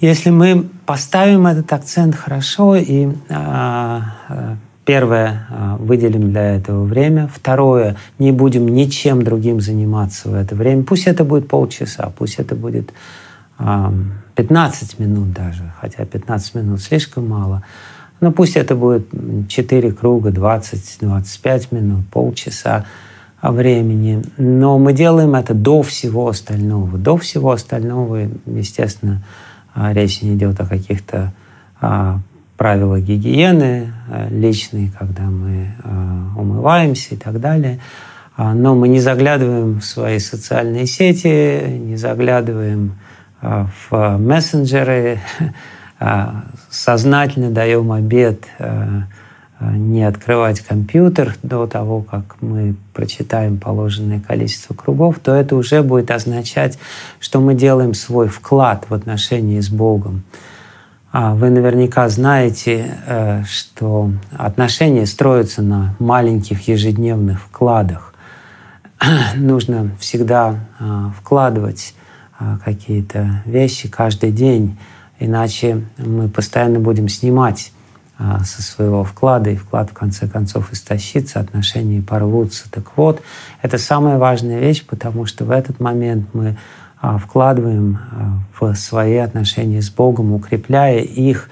Если мы поставим этот акцент хорошо и а, а, Первое, а, выделим для этого время. Второе, не будем ничем другим заниматься в это время. Пусть это будет полчаса, пусть это будет 15 минут даже, хотя 15 минут слишком мало. Но пусть это будет 4 круга, 20-25 минут, полчаса времени. Но мы делаем это до всего остального. До всего остального, естественно, а, речь не идет о каких-то а, правилах гигиены а, личной, когда мы умываемся и так далее. Но мы не заглядываем в свои социальные сети, не заглядываем в мессенджеры, сознательно даем обед не открывать компьютер до того, как мы прочитаем положенное количество кругов, то это уже будет означать, что мы делаем свой вклад в отношении с Богом. А вы наверняка знаете, э, что отношения строятся на маленьких ежедневных вкладах. Нужно всегда э, вкладывать э, какие-то вещи каждый день, иначе мы постоянно будем снимать со своего вклада, и вклад в конце концов истощится, отношения порвутся. Так вот, это самая важная вещь, потому что в этот момент мы а, вкладываем а, в свои отношения с Богом, укрепляя их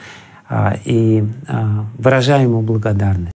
и выражаем ему благодарность.